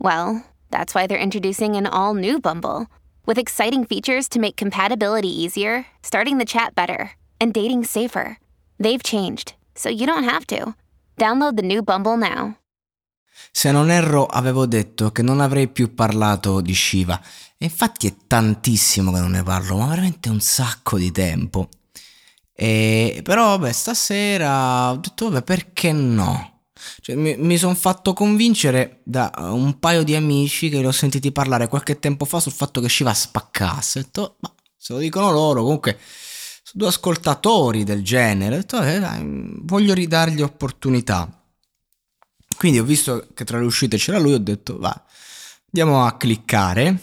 well, that's why they're introducing an all new Bumble with exciting features to make compatibility easier, starting the chat better, and dating safer. They've changed, so you don't have to. Download the new Bumble now. Se non erro, avevo detto che non avrei più parlato di Shiva. E infatti è tantissimo che non ne parlo, ma veramente un sacco di tempo. E, però, vabbè, stasera ho detto, vabbè, perché no? Cioè, mi, mi sono fatto convincere da un paio di amici che li ho sentiti parlare qualche tempo fa sul fatto che Shiva spaccasse. Ho detto, ma se lo dicono loro, comunque, sono due ascoltatori del genere. Ho detto, eh, dai, voglio ridargli opportunità. Quindi ho visto che tra le uscite c'era lui, ho detto, va, andiamo a cliccare.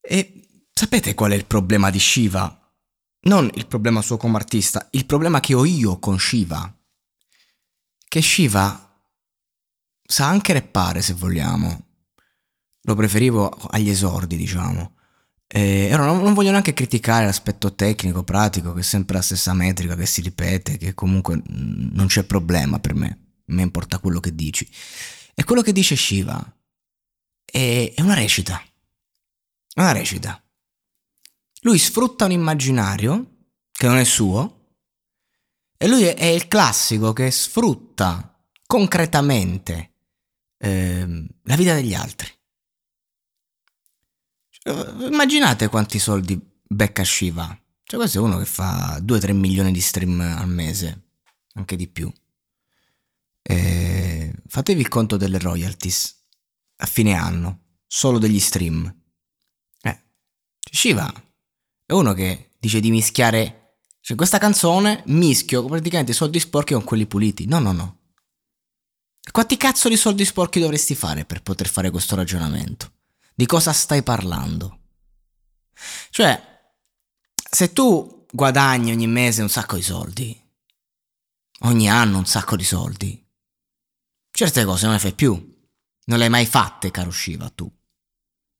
E sapete qual è il problema di Shiva? Non il problema suo come artista, il problema che ho io con Shiva. Che Shiva sa anche rappare se vogliamo. Lo preferivo agli esordi, diciamo. E ora non, non voglio neanche criticare l'aspetto tecnico, pratico, che è sempre la stessa metrica che si ripete, che comunque non c'è problema per me. Me importa quello che dici. E quello che dice Shiva è, è una recita. È una recita. Lui sfrutta un immaginario che non è suo e lui è il classico che sfrutta concretamente eh, la vita degli altri. Cioè, immaginate quanti soldi becca Shiva. Cioè questo è uno che fa 2-3 milioni di stream al mese, anche di più. E fatevi il conto delle royalties a fine anno, solo degli stream. Eh, Shiva è uno che dice di mischiare cioè, questa canzone mischio praticamente i soldi sporchi con quelli puliti. No, no, no. Quanti cazzo di soldi sporchi dovresti fare per poter fare questo ragionamento? Di cosa stai parlando? Cioè, se tu guadagni ogni mese un sacco di soldi, ogni anno un sacco di soldi, certe cose non le fai più. Non le hai mai fatte, caro Shiva, tu.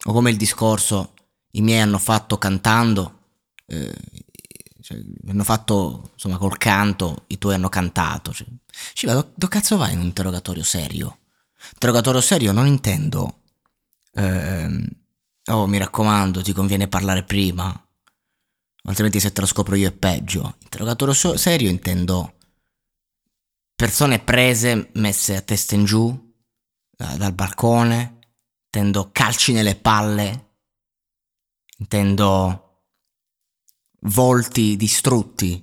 O come il discorso i miei hanno fatto cantando, eh, cioè, hanno fatto insomma col canto, i tuoi hanno cantato. Cioè. Shiva, dove do cazzo vai in un interrogatorio serio? Interrogatorio serio non intendo. Eh, oh, mi raccomando, ti conviene parlare prima. Altrimenti se te lo scopro io è peggio. Interrogatorio so- serio intendo persone prese, messe a testa in giù da, dal balcone, intendo calci nelle palle, intendo volti distrutti.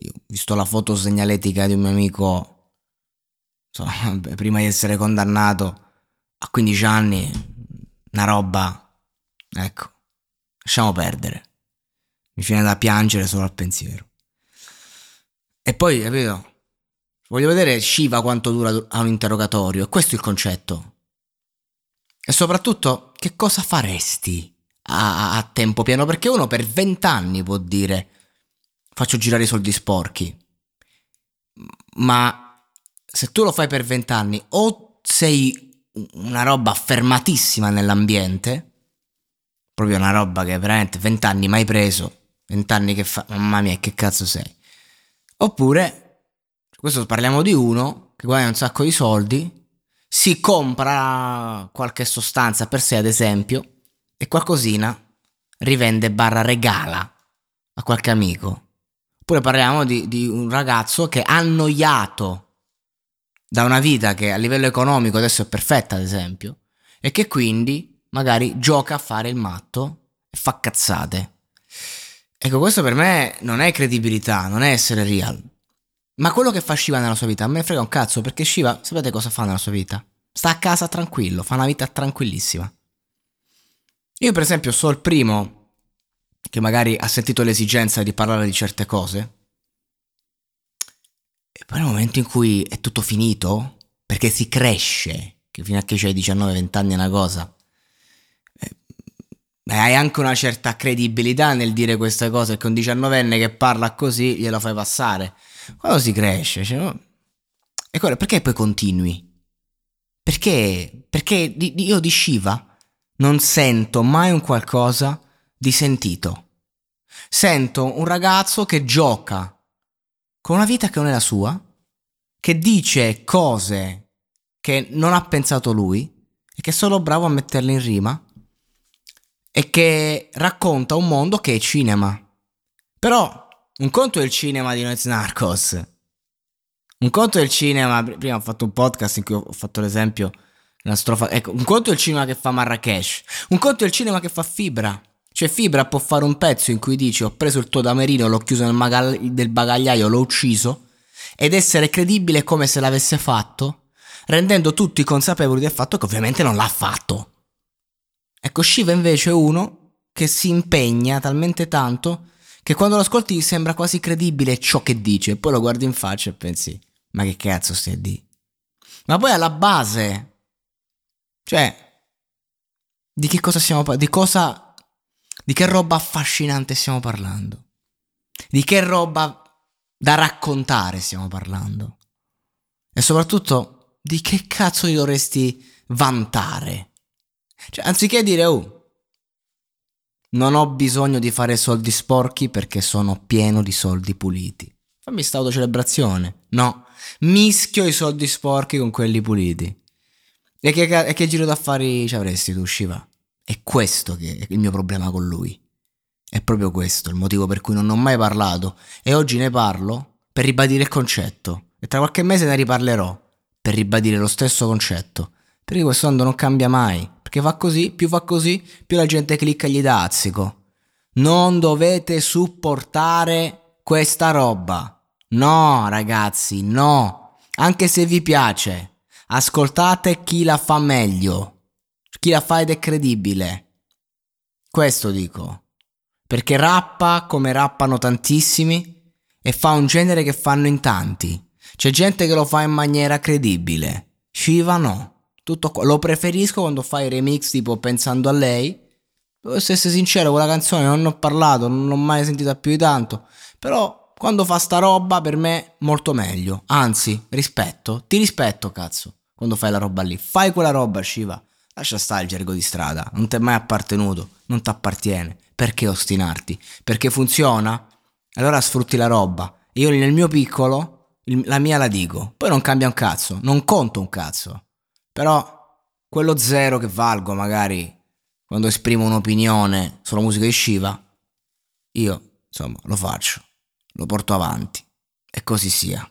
Io ho visto la foto segnaletica di un mio amico, insomma, prima di essere condannato a 15 anni, una roba, ecco, lasciamo perdere. Mi viene da piangere solo al pensiero. E poi, capito? Voglio vedere Shiva quanto dura a un interrogatorio, e questo è il concetto. E soprattutto, che cosa faresti a, a tempo pieno? Perché uno per vent'anni può dire faccio girare i soldi sporchi. Ma se tu lo fai per vent'anni, o sei una roba affermatissima nell'ambiente, proprio una roba che veramente vent'anni mai preso, vent'anni che fa, mamma mia, che cazzo sei? Oppure questo parliamo di uno che guadagna un sacco di soldi, si compra qualche sostanza per sé, ad esempio, e qualcosina rivende barra regala a qualche amico. Oppure parliamo di, di un ragazzo che è annoiato da una vita che a livello economico adesso è perfetta, ad esempio, e che quindi magari gioca a fare il matto e fa cazzate. Ecco, questo per me non è credibilità, non è essere real. Ma quello che fa Shiva nella sua vita a me frega un cazzo perché Shiva, sapete cosa fa nella sua vita? Sta a casa tranquillo, fa una vita tranquillissima. Io per esempio so il primo che magari ha sentito l'esigenza di parlare di certe cose e poi nel momento in cui è tutto finito, perché si cresce, che fino a che c'hai 19-20 anni è una cosa, eh, hai anche una certa credibilità nel dire queste cose, che un 19enne che parla così glielo fai passare. Quando si cresce, cioè, oh, e quello, perché poi continui? Perché? Perché io di Shiva non sento mai un qualcosa di sentito. Sento un ragazzo che gioca con una vita che non è la sua, che dice cose che non ha pensato lui e che è solo bravo a metterle in rima e che racconta un mondo che è cinema. Però un conto è il cinema di Noise Narcos. Un conto è il cinema, prima ho fatto un podcast in cui ho fatto l'esempio una strofa, ecco, un conto è il cinema che fa Marrakesh, un conto è il cinema che fa Fibra. Cioè Fibra può fare un pezzo in cui dici ho preso il tuo damerino, l'ho chiuso nel, magal- del bagagliaio, l'ho ucciso ed essere credibile come se l'avesse fatto, rendendo tutti consapevoli del fatto che ovviamente non l'ha fatto. Ecco, Shiva invece è uno che si impegna talmente tanto che quando lo ascolti sembra quasi credibile ciò che dice, poi lo guardi in faccia e pensi, ma che cazzo stai dire? Ma poi alla base, cioè, di che cosa stiamo parlando? Di cosa di che roba affascinante stiamo parlando? Di che roba da raccontare stiamo parlando? E soprattutto, di che cazzo ti dovresti vantare? Cioè, anziché dire, oh, non ho bisogno di fare soldi sporchi perché sono pieno di soldi puliti. Fammi sta autocelebrazione. No, mischio i soldi sporchi con quelli puliti. E che, e che giro d'affari ci avresti tu, Shiva? È questo che è il mio problema con lui. È proprio questo il motivo per cui non ho mai parlato e oggi ne parlo per ribadire il concetto e tra qualche mese ne riparlerò per ribadire lo stesso concetto. Perché questo mondo non cambia mai, perché va così, più va così, più la gente clicca e gli dà azzico. Non dovete supportare questa roba. No, ragazzi, no. Anche se vi piace, ascoltate chi la fa meglio. Chi la fa ed è credibile. Questo dico. Perché rappa come rappano tantissimi e fa un genere che fanno in tanti. C'è gente che lo fa in maniera credibile. Shiva no. Tutto qua. Lo preferisco quando fai remix tipo pensando a lei. Devo essere sincero, quella canzone non ho parlato, non l'ho mai sentita più di tanto. Però quando fa sta roba per me molto meglio. Anzi, rispetto. Ti rispetto, cazzo. Quando fai la roba lì. Fai quella roba, Shiva. Lascia stare il gergo di strada, non ti è mai appartenuto, non ti appartiene. Perché ostinarti? Perché funziona? Allora sfrutti la roba. Io nel mio piccolo, la mia la dico. Poi non cambia un cazzo, non conto un cazzo. Però quello zero che valgo magari quando esprimo un'opinione sulla musica di Shiva, io insomma lo faccio, lo porto avanti. E così sia.